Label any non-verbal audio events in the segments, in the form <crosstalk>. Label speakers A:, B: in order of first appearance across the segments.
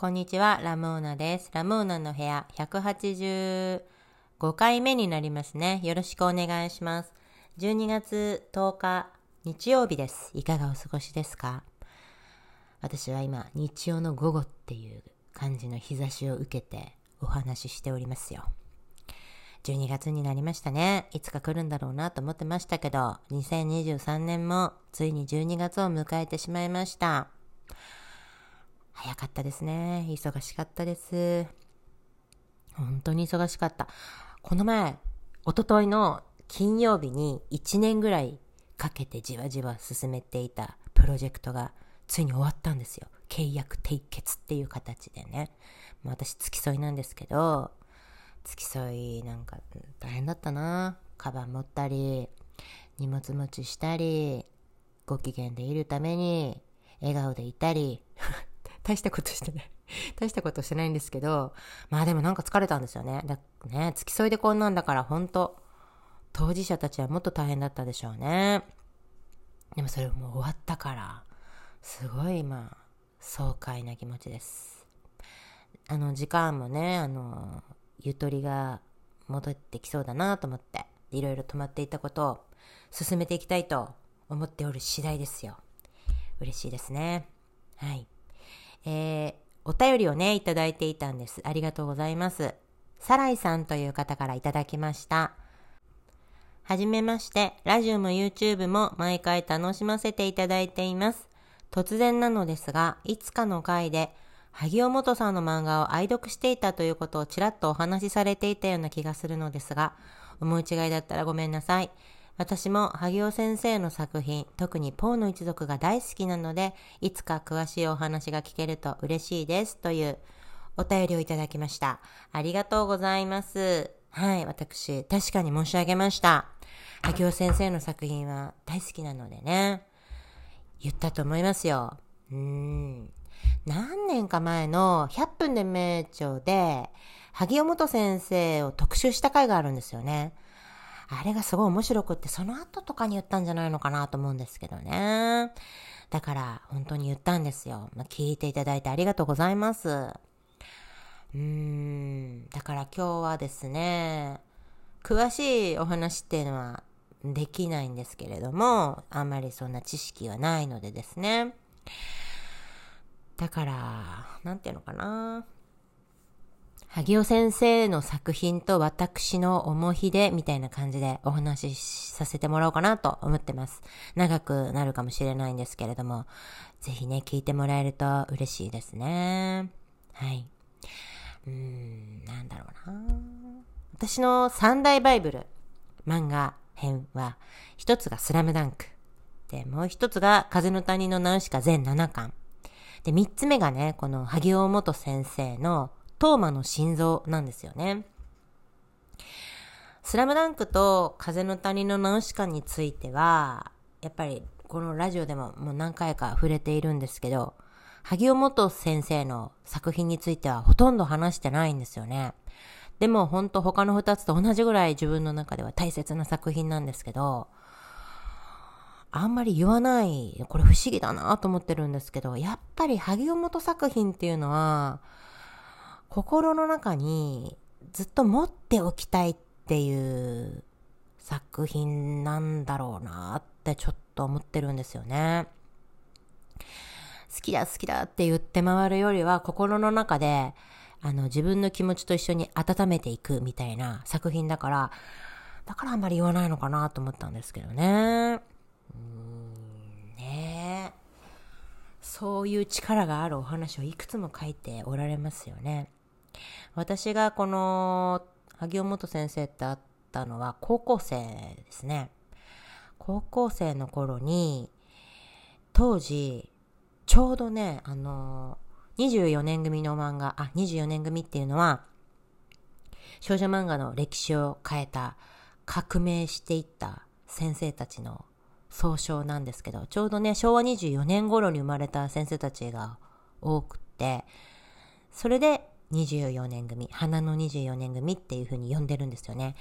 A: こんにちは、ラムーナです。ラムーナの部屋185回目になりますね。よろしくお願いします。12月10日日曜日です。いかがお過ごしですか？私は今、日曜の午後っていう感じの日差しを受けてお話ししておりますよ。12月になりましたね。いつか来るんだろうなと思ってましたけど、2023年もついに12月を迎えてしまいました。早かったですね。忙しかったです。本当に忙しかった。この前、おとといの金曜日に1年ぐらいかけてじわじわ進めていたプロジェクトがついに終わったんですよ。契約締結っていう形でね。私付き添いなんですけど、付き添いなんか大変だったな。カバン持ったり、荷物持ちしたり、ご機嫌でいるために笑顔でいたり大したことしてない。<laughs> 大したことしてないんですけど、まあでもなんか疲れたんですよね。だね、付き添いでこんなんだから本当当事者たちはもっと大変だったでしょうね。でもそれもう終わったから、すごい今、爽快な気持ちです。あの、時間もね、あの、ゆとりが戻ってきそうだなと思って、いろいろ止まっていたことを進めていきたいと思っておる次第ですよ。嬉しいですね。はい。えー、お便りをね、いただいていたんです。ありがとうございます。サライさんという方からいただきました。はじめまして、ラジオも YouTube も毎回楽しませていただいています。突然なのですが、いつかの回で、萩尾元さんの漫画を愛読していたということをちらっとお話しされていたような気がするのですが、思い違いだったらごめんなさい。私も萩尾先生の作品、特にポーの一族が大好きなので、いつか詳しいお話が聞けると嬉しいですというお便りをいただきました。ありがとうございます。はい、私、確かに申し上げました。萩尾先生の作品は大好きなのでね、言ったと思いますよ。うーん。何年か前の100分で名著で、萩尾元先生を特集した回があるんですよね。あれがすごい面白くって、その後とかに言ったんじゃないのかなと思うんですけどね。だから、本当に言ったんですよ。まあ、聞いていただいてありがとうございます。うーん、だから今日はですね、詳しいお話っていうのはできないんですけれども、あんまりそんな知識はないのでですね。だから、なんていうのかな。萩尾先生の作品と私の思い出みたいな感じでお話しさせてもらおうかなと思ってます。長くなるかもしれないんですけれども、ぜひね、聞いてもらえると嬉しいですね。はい。うーん、なんだろうな。私の三大バイブル、漫画編は、一つがスラムダンク。で、もう一つが風の谷のナウシカ全7巻。で、三つ目がね、この萩尾元先生のトーマの心臓なんですよね。スラムダンクと風の谷のナウシカについては、やっぱりこのラジオでももう何回か触れているんですけど、萩尾元先生の作品についてはほとんど話してないんですよね。でも本当他の二つと同じぐらい自分の中では大切な作品なんですけど、あんまり言わない、これ不思議だなと思ってるんですけど、やっぱり萩尾元作品っていうのは、心の中にずっと持っておきたいっていう作品なんだろうなってちょっと思ってるんですよね。好きだ好きだって言って回るよりは心の中であの自分の気持ちと一緒に温めていくみたいな作品だからだからあんまり言わないのかなと思ったんですけどね。うんねそういう力があるお話をいくつも書いておられますよね。私がこの萩尾元先生って会ったのは高校生ですね。高校生の頃に、当時、ちょうどね、あの、24年組の漫画、あ、24年組っていうのは、少女漫画の歴史を変えた、革命していった先生たちの総称なんですけど、ちょうどね、昭和24年頃に生まれた先生たちが多くって、それで24年組、花の24年組っていう風に呼んでるんですよね。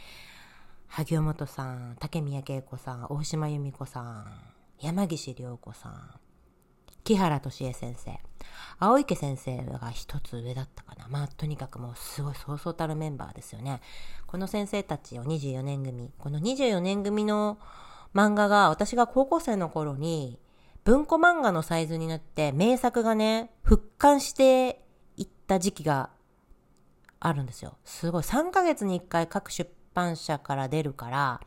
A: 萩尾本さん、竹宮恵子さん、大島由美子さん、山岸涼子さん、木原敏恵先生。青池先生が一つ上だったかな。まあ、とにかくもうすごいそうそうたるメンバーですよね。この先生たちを24年組。この24年組の漫画が私が高校生の頃に文庫漫画のサイズになって名作がね、復刊していった時期があるんですよ。すごい。3ヶ月に1回各出版社から出るから、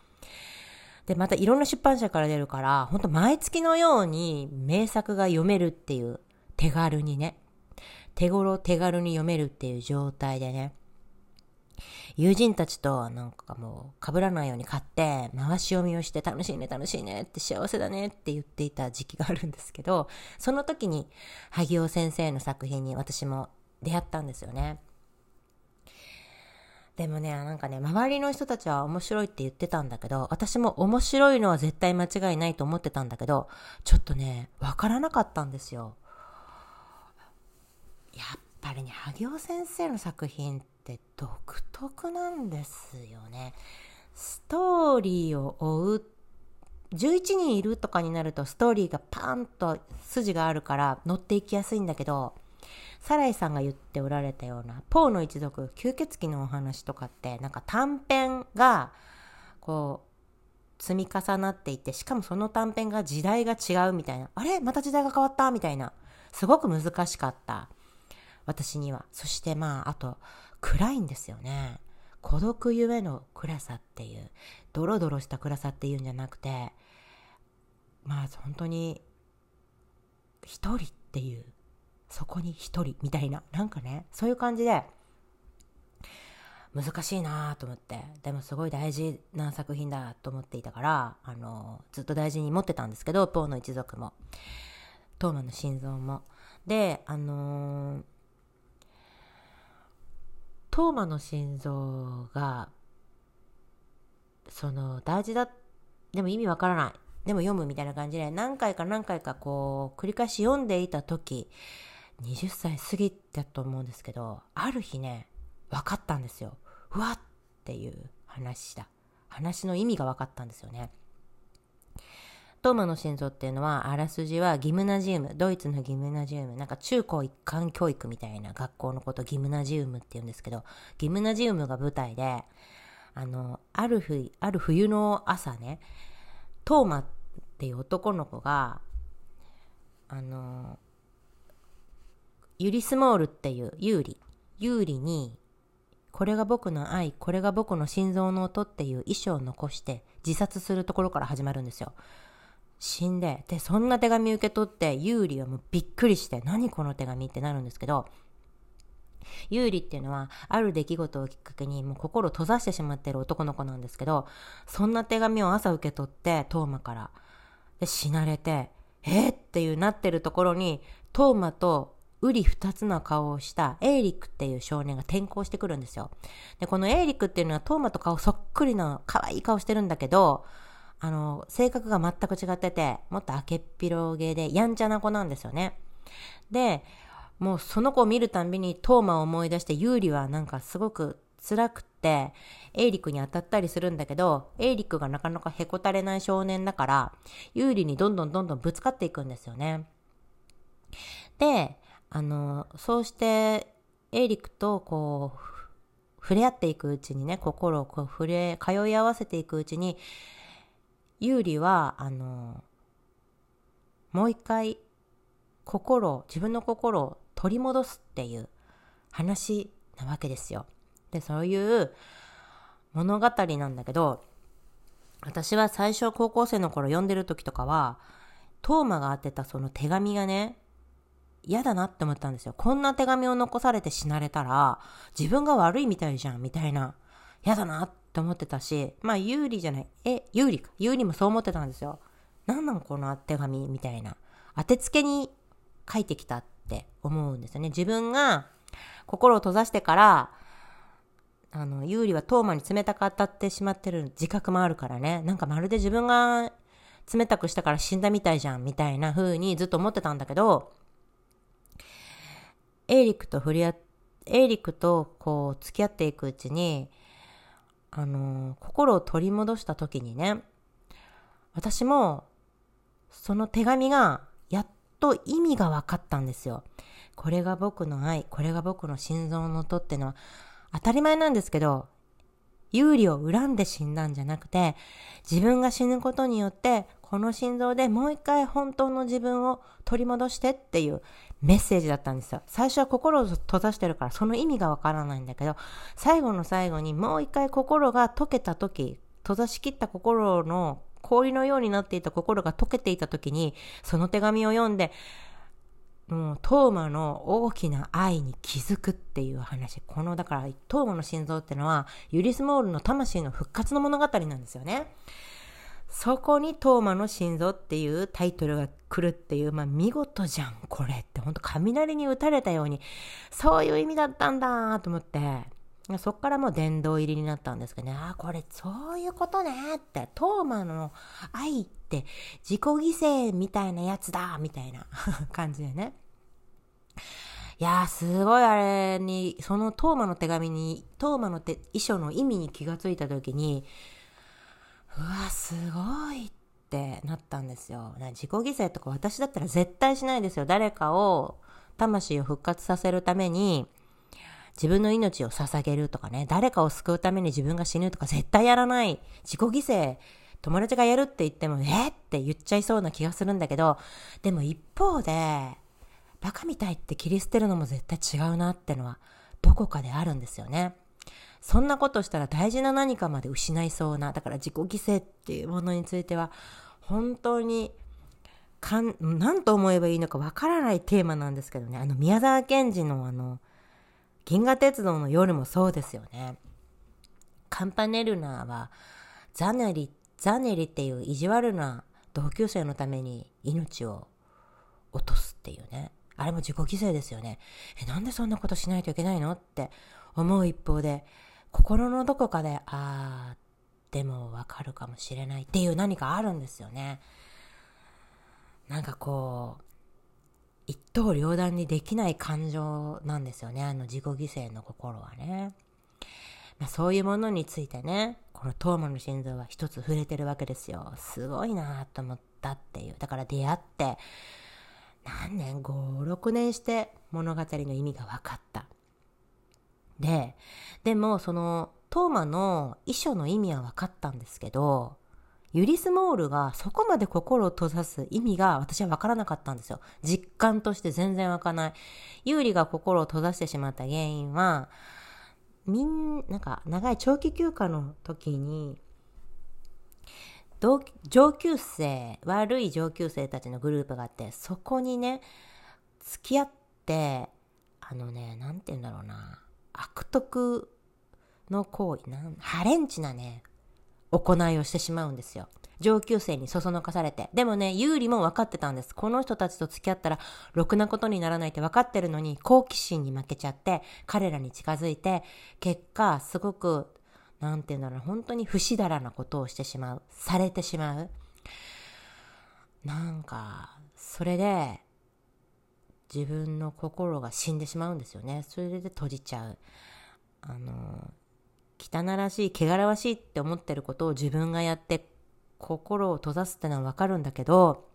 A: で、またいろんな出版社から出るから、ほんと毎月のように名作が読めるっていう、手軽にね。手頃手軽に読めるっていう状態でね。友人たちとなんかもう被らないように買って回し読みをして楽しいね楽しいねって幸せだねって言っていた時期があるんですけど、その時に萩尾先生の作品に私も出会ったんですよね。でもね、なんかね、周りの人たちは面白いって言ってたんだけど、私も面白いのは絶対間違いないと思ってたんだけど、ちょっとね、わからなかったんですよ。やっぱりね、萩尾先生の作品って独特なんですよね。ストーリーを追う11人いるとかになるとストーリーがパーンと筋があるから乗っていきやすいんだけど、サライさんが言っておられたような、ポーの一族、吸血鬼のお話とかって、なんか短編が、こう、積み重なっていて、しかもその短編が時代が違うみたいな、あれ？また時代が変わった？みたいな、すごく難しかった。私には。そしてまあ、あと、暗いんですよね。孤独ゆえの暗さっていう、ドロドロした暗さっていうんじゃなくて、まあ本当に、一人っていうそこに一人みたいな、なんかね、そういう感じで、難しいなと思って、でもすごい大事な作品だと思っていたから、あの、ずっと大事に持ってたんですけど、ポーの一族も、トーマの心臓も。で、あのー、トーマの心臓が、その、大事だ、でも意味わからない。でも読むみたいな感じで、何回か何回かこう、繰り返し読んでいた時、20歳過ぎたと思うんですけど、ある日ね、分かったんですよ。うわっていう話だ。話の意味が分かったんですよね。トーマの心臓っていうのは、あらすじはギムナジウム、ドイツのギムナジウム、なんか中高一貫教育みたいな学校のことギムナジウムって言うんですけど、ギムナジウムが舞台で、あの、ある日、ある冬の朝ね、トーマっていう男の子が、あの、ユリスモールっていう有利、有利に、これが僕の愛、これが僕の心臓の音っていう遺書を残して自殺するところから始まるんですよ。死んで、で、そんな手紙受け取って、有利はもうびっくりして、何この手紙ってなるんですけど、有利っていうのは、ある出来事をきっかけに、もう心を閉ざしてしまってる男の子なんですけど、そんな手紙を朝受け取って、トーマから。で、死なれて、えー、っていうなってるところに、トーマとうり二つの顔をしたエイリックっていう少年が転校してくるんですよ。で、このエイリックっていうのはトーマと顔そっくりの可愛い顔してるんだけど、あの、性格が全く違ってて、もっと明けっぴろげでやんちゃな子なんですよね。で、もうその子を見るたびにトーマを思い出してユーリはなんかすごく辛くて、エーリクに当たったりするんだけど、エーリクがなかなかへこたれない少年だから、ユーリにどんどんどんどんぶつかっていくんですよね。で、あの、そうして、エーリクとこう、触れ合っていくうちにね、心をこう触れ、通い合わせていくうちに、ユーリは、あの、もう一回、心、自分の心を取り戻すっていう話なわけですよ。で、そういう物語なんだけど、私は最初高校生の頃読んでる時とかは、トーマが当てたその手紙がね、嫌だなって思ったんですよ。こんな手紙を残されて死なれたら、自分が悪いみたいじゃん、みたいな。嫌だなって思ってたし、まあ、有利じゃない。え、有利か。有利もそう思ってたんですよ。なんなんこの手紙みたいな。当てつけに書いてきたって思うんですよね。自分が心を閉ざしてから、あの、有利はトーマに冷たく当たってしまってる自覚もあるからね。なんかまるで自分が冷たくしたから死んだみたいじゃん、みたいな風にずっと思ってたんだけど、エイリックと触れ合エイリックとこう付き合っていくうちに、あの、心を取り戻した時にね、私も、その手紙が、やっと意味が分かったんですよ。これが僕の愛、これが僕の心臓の音ってのは当たり前なんですけど、有利を恨んで死んだんじゃなくて、自分が死ぬことによって、この心臓でもう一回本当の自分を取り戻してっていうメッセージだったんですよ。最初は心を閉ざしてるからその意味がわからないんだけど、最後の最後にもう一回心が溶けた時、閉ざしきった心の氷のようになっていた心が溶けていた時に、その手紙を読んで、もう、トーマの大きな愛に気づくっていう話。この、だから、トーマの心臓ってのは、ユリスモールの魂の復活の物語なんですよね。そこにトーマの心臓っていうタイトルが来るっていう、まあ見事じゃん、これって。ほんと雷に打たれたように、そういう意味だったんだと思って、そっからもう殿堂入りになったんですけどね、ああ、これそういうことねって、トーマの愛って自己犠牲みたいなやつだみたいな <laughs> 感じでね。いやー、すごいあれに、そのトーマの手紙に、トーマの手遺書の意味に気がついたときに、うわ、すごいってなったんですよ。自己犠牲とか私だったら絶対しないですよ。誰かを、魂を復活させるために、自分の命を捧げるとかね、誰かを救うために自分が死ぬとか絶対やらない。自己犠牲、友達がやるって言っても、えって言っちゃいそうな気がするんだけど、でも一方で、バカみたいって切り捨てるのも絶対違うなってのは、どこかであるんですよね。そんなことしたら大事な何かまで失いそうな、だから自己犠牲っていうものについては、本当に、かん、何と思えばいいのかわからないテーマなんですけどね。あの、宮沢賢治のあの、銀河鉄道の夜もそうですよね。カンパネルナは、ザネリ、ザネリっていう意地悪な同級生のために命を落とすっていうね。あれも自己犠牲ですよね。え、なんでそんなことしないといけないの？って思う一方で、心のどこかで、あー、でもわかるかもしれないっていう何かあるんですよね。なんかこう、一刀両断にできない感情なんですよね。あの自己犠牲の心はね。まあ、そういうものについてね、このトーマの心臓は一つ触れてるわけですよ。すごいなと思ったっていう。だから出会って、何年 ?5、6年して物語の意味が分かった。で、でもそのトーマの遺書の意味は分かったんですけど、ユリスモールがそこまで心を閉ざす意味が私は分からなかったんですよ。実感として全然湧かない。ユーリが心を閉ざしてしまった原因は、みん、なんか長い長期休暇の時に、上級生、悪い上級生たちのグループがあって、そこにね、付き合って、あのね、なんて言うんだろうな。悪徳の行為、なん、ハレンチなね、行いをしてしまうんですよ。上級生にそそのかされて。でもね、有利も分かってたんです。この人たちと付き合ったら、ろくなことにならないって分かってるのに、好奇心に負けちゃって、彼らに近づいて、結果、すごく、なんていうんだろう、本当に不死だらなことをしてしまう。されてしまう。なんか、それで、自分の心が死んでしまうんですよね。それで閉じちゃう。あの、汚らしい、汚らわしいって思ってることを自分がやって心を閉ざすってのはわかるんだけど、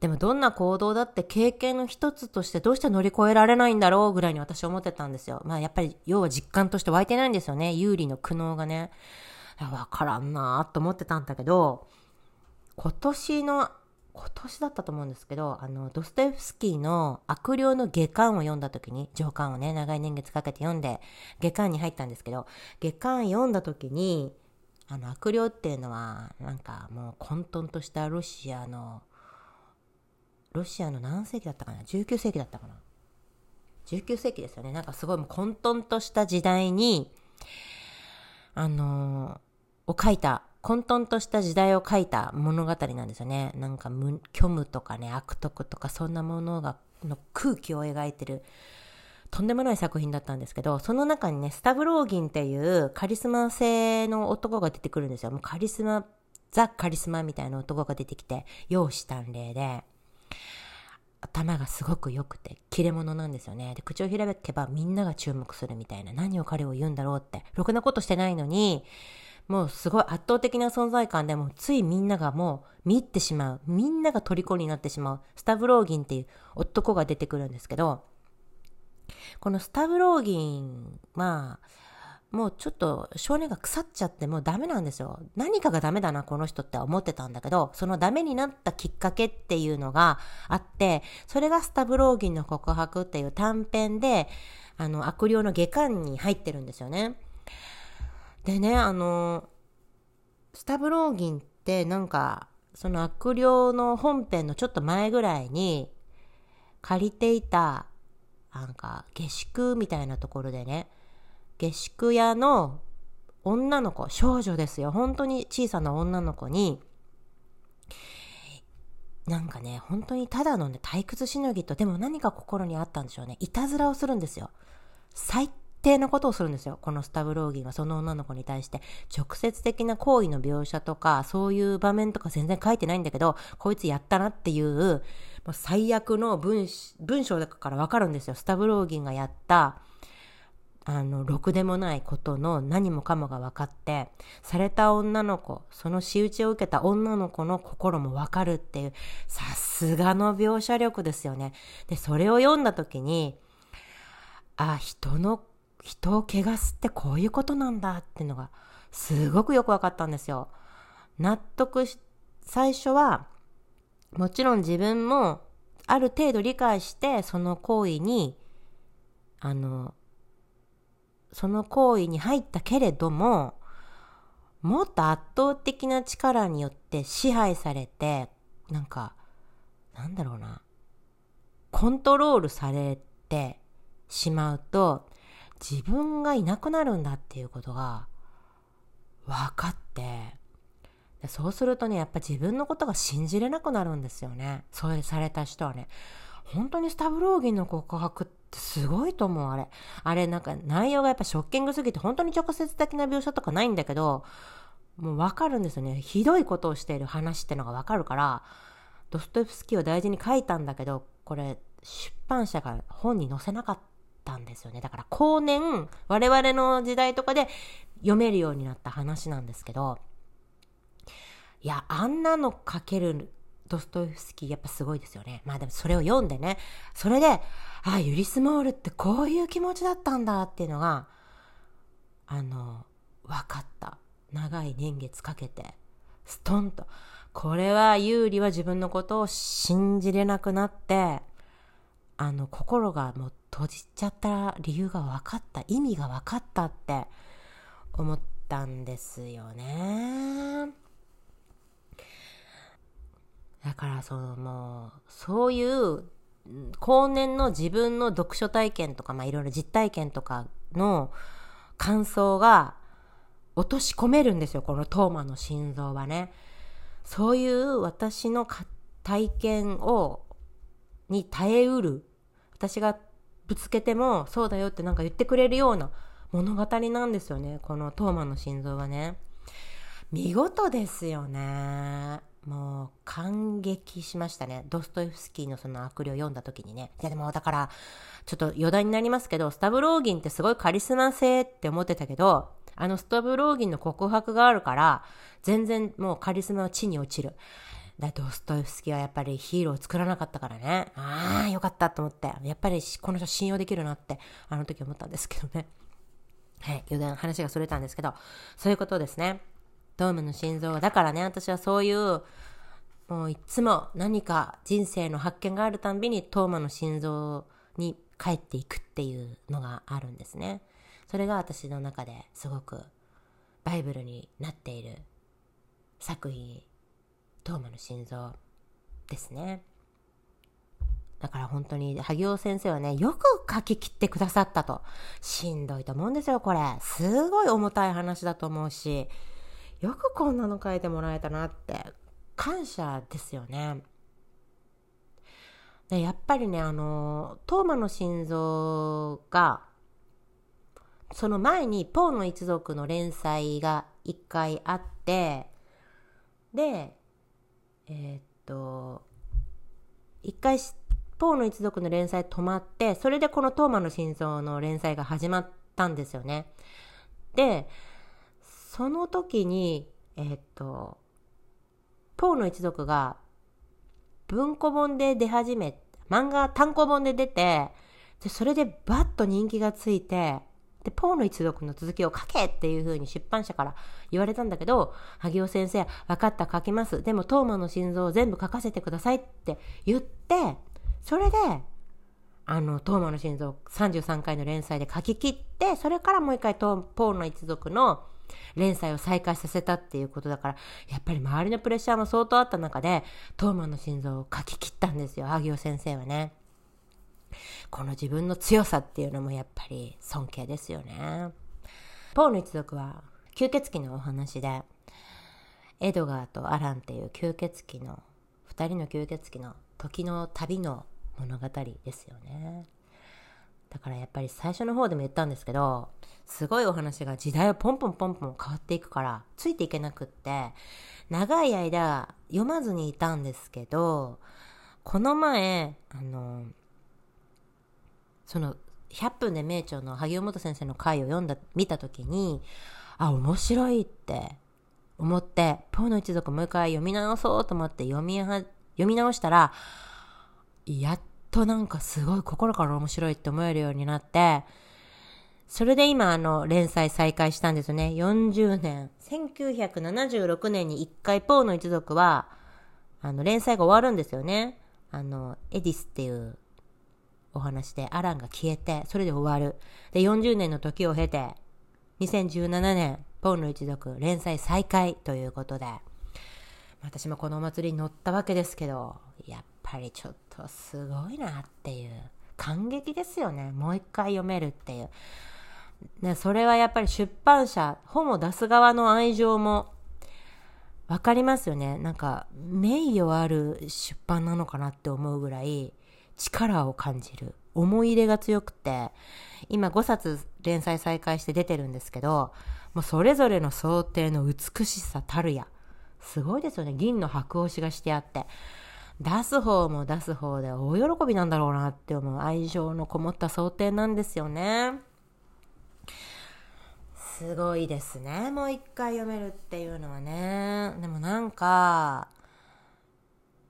A: でもどんな行動だって経験の一つとしてどうして乗り越えられないんだろうぐらいに私思ってたんですよ。まあやっぱり要は実感として湧いてないんですよね。有利の苦悩がね。わからんなと思ってたんだけど、今年の今年だったと思うんですけど、あの、ドストエフスキーの悪霊の下巻を読んだ時に、上巻をね、長い年月かけて読んで、下巻に入ったんですけど、下巻読んだ時に、あの、悪霊っていうのは、なんかもう混沌としたロシアの、ロシアの何世紀だったかな ?19 世紀だったかな ?19 世紀ですよね。なんかすごいもう混沌とした時代に、あの、を書いた混沌とした時代を書いた物語なんですよね。なんか虚無とかね、悪徳とかそんなものが、の空気を描いてる、とんでもない作品だったんですけど、その中にね、スタブローギンっていうカリスマ性の男が出てくるんですよ。もうカリスマ、ザ・カリスマみたいな男が出てきて、容姿端麗で、頭がすごく良くて、切れ者なんですよね。で、口を開けばみんなが注目するみたいな、何を彼を言うんだろうって、ろくなことしてないのに、もうすごい圧倒的な存在感でもついみんながもう見入ってしまう。みんなが虜になってしまう。スタブローギンっていう男が出てくるんですけど、このスタブローギンは、もうちょっと少年が腐っちゃってもうダメなんですよ。何かがダメだな、この人って思ってたんだけど、そのダメになったきっかけっていうのがあって、それがスタブローギンの告白っていう短編で、あの、悪霊の下巻に入ってるんですよね。でね、あの、スタブローギンってなんか、その悪霊の本編のちょっと前ぐらいに借りていた、なんか下宿みたいなところでね、下宿屋の女の子、少女ですよ。本当に小さな女の子に、なんかね、本当にただのね、退屈しのぎと、でも何か心にあったんでしょうね。いたずらをするんですよ。最低なことをするんですよ。このスタブローギンはその女の子に対して。直接的な行為の描写とか、そういう場面とか全然書いてないんだけど、こいつやったなっていう、もう最悪の文文章だからわかるんですよ。スタブローギンがやった、あの、ろくでもないことの何もかもが分かって、された女の子、その仕打ちを受けた女の子の心も分かるっていう、さすがの描写力ですよね。で、それを読んだ時に、あ、人の、人を汚すってこういうことなんだっていうのが、すごくよく分かったんですよ。納得し、最初は、もちろん自分もある程度理解して、その行為に、あの、その行為に入ったけれども、もっと圧倒的な力によって支配されて、なんか、なんだろうな、コントロールされてしまうと、自分がいなくなるんだっていうことが分かってで、そうするとね、やっぱ自分のことが信じれなくなるんですよね。そうされた人はね。本当にスタブローギンの告白ってすごいと思う、あれ。あれなんか内容がやっぱショッキングすぎて本当に直接的な描写とかないんだけど、もうわかるんですよね。ひどいことをしている話ってのがわかるから、ドストエフスキーを大事に書いたんだけど、これ出版社が本に載せなかったたんですよね。だから後年、我々の時代とかで読めるようになった話なんですけど、いや、あんなの書けるドストエフスキーやっぱすごいですよね。まあでもそれを読んでね、それで、ああ、ユリスモールってこういう気持ちだったんだっていうのが、あの、分かった。長い年月かけて、ストンと。これは有利は自分のことを信じれなくなって、あの、心がもう閉じちゃった理由が分かった、意味が分かったって思ったんですよね。だからそのもう、そういう後年の自分の読書体験とか、まあいろいろ実体験とかの感想が落とし込めるんですよ、このトーマの心臓はね。そういう私の体験を、に耐えうる。私がぶつけてもそうだよってなんか言ってくれるような物語なんですよね、このトーマの心臓はね。見事ですよね。もう感激しましたね。ドストエフスキーのその悪霊を読んだ時にね。いやでもだから、ちょっと余談になりますけど、スタブローギンってすごいカリスマ性って思ってたけど、あのスタブローギンの告白があるから、全然もうカリスマは地に落ちる。だドストエフスキーはやっぱりヒーローを作らなかったからね。ああ、よかったと思って。やっぱりこの人信用できるなって、あの時思ったんですけどね。<laughs> はい、余談、話がそれたんですけど、そういうことですね。ドームの心臓だからね、私はそういう、もういつも何か人生の発見があるたんびにトーマの心臓に帰っていくっていうのがあるんですね。それが私の中ですごくバイブルになっている作品、トーマの心臓ですね。だから本当に、萩尾先生はね、よく書き切ってくださったと。しんどいと思うんですよ、これ。すごい重たい話だと思うし、よくこんなの書いてもらえたなって感謝ですよね。でやっぱりねあのトーマの心臓がその前にポーの一族の連載が一回あってでえー、っと一回ポーの一族の連載止まってそれでこのトーマの心臓の連載が始まったんですよね。でその時に、えー、っと、ポーの一族が文庫本で出始め、漫画単行本で出て、で、それでバッと人気がついて、で、ポーの一族の続きを書けっていう風に出版社から言われたんだけど、萩尾先生、分かった書きます。でも、トーマの心臓を全部書かせてくださいって言って、それで、あの、トーマの心臓33回の連載で書き切って、それからもう一回トーポーの一族の連載を再開させたっていうことだから、やっぱり周りのプレッシャーも相当あった中で、トーマの心臓を書き切ったんですよ、萩尾先生はね。この自分の強さっていうのもやっぱり尊敬ですよね。ポーの一族は吸血鬼のお話で、エドガーとアランっていう吸血鬼の、2人の吸血鬼の時の旅の物語ですよね。だからやっぱり最初の方でも言ったんですけど、すごいお話が時代をポンポンポンポン変わっていくから、ついていけなくって、長い間読まずにいたんですけど、この前、あの、その100分で名著の萩尾元先生の回を読んだ、見た時に、あ、面白いって思って、ポーの一族もう一回読み直そうと思って読みは、読み直したら、やっとなんかすごい心から面白いって思えるようになって、それで今あの連載再開したんですよね。40年。1976年に1回ポーの一族は、あの連載が終わるんですよね。あの、エディスっていうお話でアランが消えて、それで終わる。で、40年の時を経て、2017年、ポンの一族連載再開ということで、私もこのお祭りに乗ったわけですけど、やっぱりちょっとすごいなっていう、感激ですよね。もう一回読めるっていう。ね、それはやっぱり出版社、本を出す側の愛情もわかりますよね。なんか、名誉ある出版なのかなって思うぐらい、力を感じる。思い入れが強くて、今5冊連載再開して出てるんですけど、もうそれぞれの想定の美しさたるや。すごいですよね。銀の白押しがしてあって。出す方も出す方で大喜びなんだろうなって思う愛情のこもった想定なんですよね。すごいですね。もう一回読めるっていうのはね。でもなんか、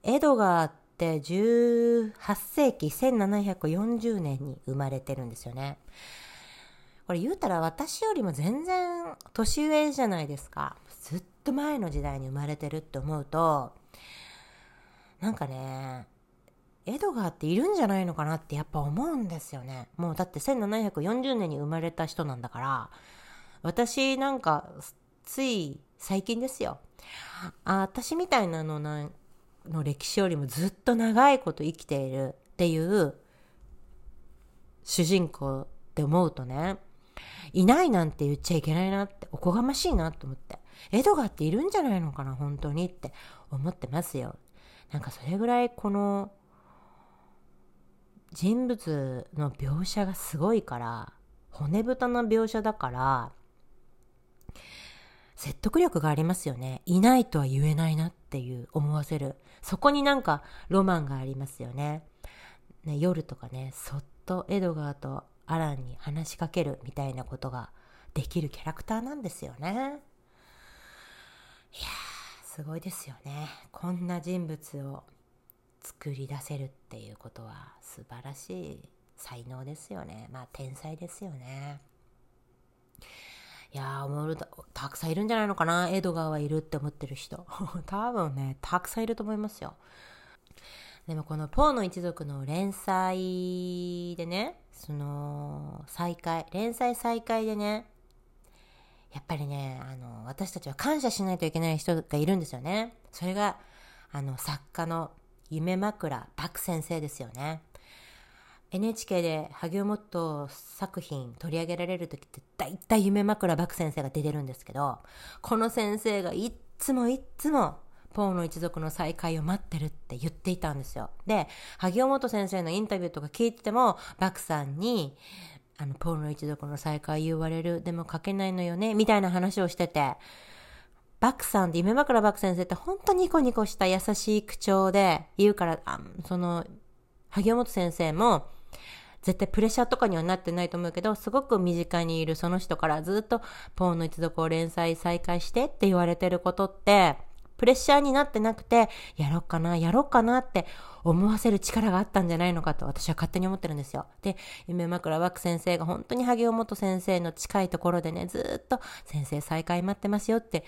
A: エドガーってって18世紀1740年に生まれてるんですよね。これ言うたら私よりも全然年上じゃないですか。ずっと前の時代に生まれてるって思うと、なんかね、エドガーっているんじゃないのかなってやっぱ思うんですよね。もうだって1740年に生まれた人なんだから、私なんかつい最近ですよ。あ私みたいなのなんの歴史よりもずっと長いこと生きているっていう主人公って思うとね、いないなんて言っちゃいけないなって、おこがましいなと思って。エドガーっているんじゃないのかな、本当にって思ってますよ。なんかそれぐらいこの人物の描写がすごいから、骨太な描写だから、説得力がありますよね。いないとは言えないなっていう思わせる。そこになんかロマンがありますよね。ね夜とかね、そっとエドガーとアランに話しかけるみたいなことができるキャラクターなんですよね。いやー、すごいですよね。こんな人物を作り出せるっていうことは素晴らしい才能ですよね。まあ天才ですよね。いやー、思うたくさんいるんじゃないのかなエドガーはいるって思ってる人。<laughs> 多分ね、たくさんいると思いますよ。でもこのポーの一族の連載でね、その、再開、連載再開でね、やっぱりね、あの、私たちは感謝しないといけない人がいるんですよね。それが、あの、作家の夢枕ク先生ですよね。NHK で萩尾元作品取り上げられる時って大体夢枕漠先生が出てるんですけど、この先生がいっつもいっつもポーの一族の再会を待ってるって言っていたんですよ。で、萩尾元先生のインタビューとか聞いてても、漠さんに、あの、ポーの一族の再会言われる、でも書けないのよね、みたいな話をしてて、バクさんって夢枕バク先生って本当にニコニコした優しい口調で言うから、あその、萩尾元先生も、絶対プレッシャーとかにはなってないと思うけど、すごく身近にいるその人からずっとポーンの一族を連載再開してって言われてることって、プレッシャーになってなくて、やろっかな、やろっかなって思わせる力があったんじゃないのかと私は勝手に思ってるんですよ。で、夢枕枠先生が本当に萩尾本先生の近いところでね、ずっと先生再開待ってますよって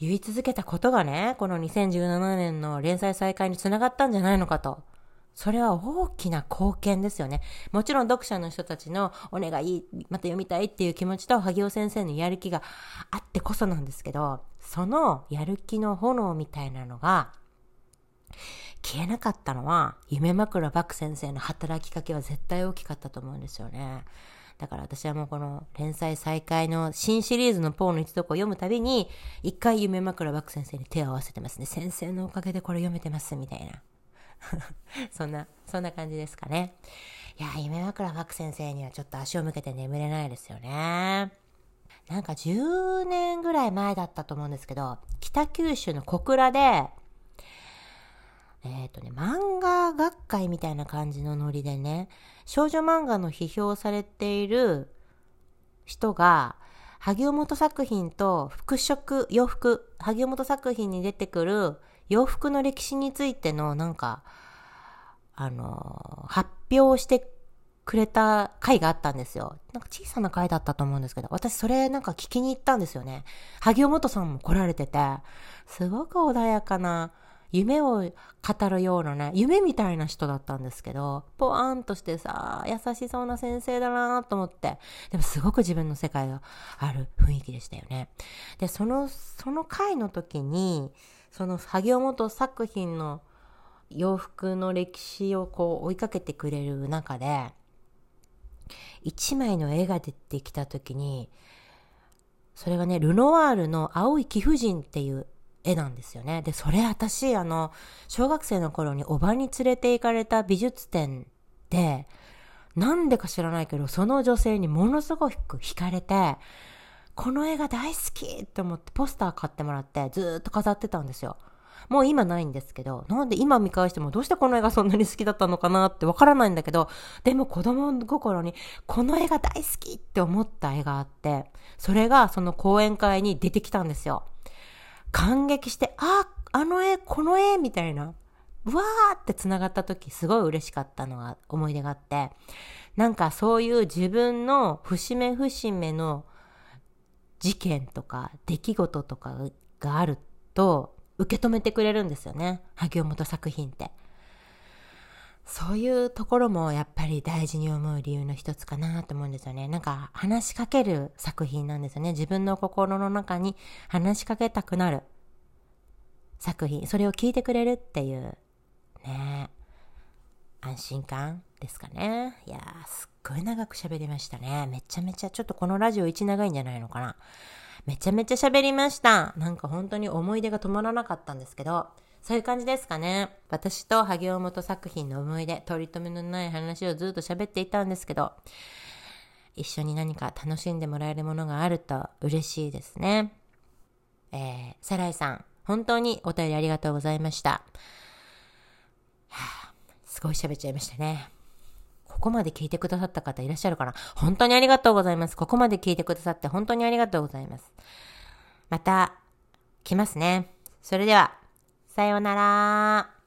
A: 言い続けたことがね、この2017年の連載再開につながったんじゃないのかと。それは大きな貢献ですよね。もちろん読者の人たちのお願い、また読みたいっていう気持ちと萩尾先生のやる気があってこそなんですけど、そのやる気の炎みたいなのが消えなかったのは、夢枕漠先生の働きかけは絶対大きかったと思うんですよね。だから私はもうこの連載再開の新シリーズのポーの一読を読むたびに、一回夢枕漠先生に手を合わせてますね。先生のおかげでこれ読めてます、みたいな。<laughs> そんな、そんな感じですかね。いや、夢枕漠先生にはちょっと足を向けて眠れないですよね。なんか10年ぐらい前だったと思うんですけど、北九州の小倉で、えっ、ー、とね、漫画学会みたいな感じのノリでね、少女漫画の批評されている人が、萩尾本作品と服飾、洋服、萩尾本作品に出てくる洋服の歴史についてのなんか、あの、発表してくれた回があったんですよ。なんか小さな回だったと思うんですけど、私それなんか聞きに行ったんですよね。萩尾元さんも来られてて、すごく穏やかな、夢を語るようなね、夢みたいな人だったんですけど、ポワーンとしてさ、優しそうな先生だなと思って、でもすごく自分の世界がある雰囲気でしたよね。で、その、その回の時に、その萩尾元作品の洋服の歴史をこう追いかけてくれる中で、一枚の絵が出てきた時に、それがね、ルノワールの青い貴婦人っていう絵なんですよね。で、それ私、あの、小学生の頃におばに連れて行かれた美術展で、なんでか知らないけど、その女性にものすごく惹かれて、この絵が大好きって思ってポスター買ってもらってずっと飾ってたんですよ。もう今ないんですけど、なんで今見返してもどうしてこの絵がそんなに好きだったのかなってわからないんだけど、でも子供心にこの絵が大好きって思った絵があって、それがその講演会に出てきたんですよ。感激して、あ、あの絵、この絵みたいな。うわーって繋がった時すごい嬉しかったのが思い出があって、なんかそういう自分の節目節目の事件とか出来事とかがあると、受け止めてくれるんですよね。萩尾本作品って。そういうところもやっぱり大事に思う理由の一つかなと思うんですよね。なんか話しかける作品なんですよね。自分の心の中に話しかけたくなる作品。それを聞いてくれるっていう、ね安心感ですかね。いやー、すっごい長く喋りましたね。めちゃめちゃちょっとこのラジオ1長いんじゃないのかな。めちゃめちゃ喋りました。なんか本当に思い出が止まらなかったんですけど、そういう感じですかね。私と萩尾本作品の思い出、取り留めのない話をずっと喋っていたんですけど、一緒に何か楽しんでもらえるものがあると嬉しいですね。えー、サライさん、本当にお便りありがとうございました。はあ、すごい喋っちゃいましたね。ここまで聞いてくださった方いらっしゃるかな？本当にありがとうございます。ここまで聞いてくださって本当にありがとうございます。また、来ますね。それでは、さようなら。